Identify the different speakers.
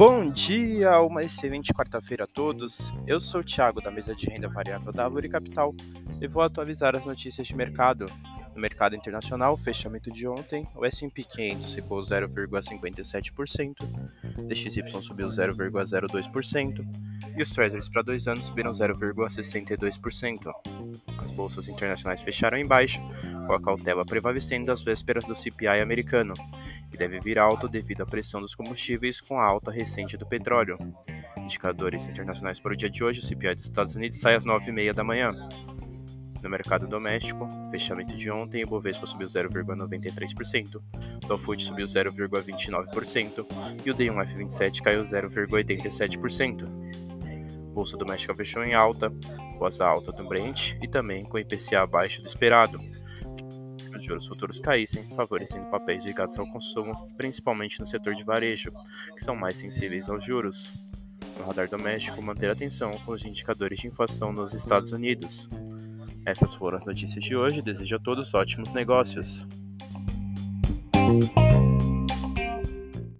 Speaker 1: Bom dia, uma excelente quarta-feira a todos. Eu sou o Thiago da mesa de renda variável da Árvore Capital e vou atualizar as notícias de mercado. No mercado internacional, fechamento de ontem, o S&P 500 recuou 0,57%, DXY subiu 0,02% e os Treasuries para dois anos subiram 0,62%. As bolsas internacionais fecharam em baixa, com a cautela prevalecendo às vésperas do CPI americano, que deve vir alto devido à pressão dos combustíveis com a alta recente do petróleo. Indicadores internacionais para o dia de hoje, o CPI dos Estados Unidos sai às 9h30 da manhã. No mercado doméstico, fechamento de ontem, o Bovespa subiu 0,93%, o Dow Food subiu 0,29% e o D1F27 caiu 0,87%. Bolsa doméstica fechou em alta, após a alta do Brent e também com o IPCA abaixo do esperado dos juros futuros caíssem, favorecendo papéis ligados ao consumo, principalmente no setor de varejo, que são mais sensíveis aos juros. No radar doméstico, manter atenção com os indicadores de inflação nos Estados Unidos. Essas foram as notícias de hoje. Desejo a todos ótimos negócios.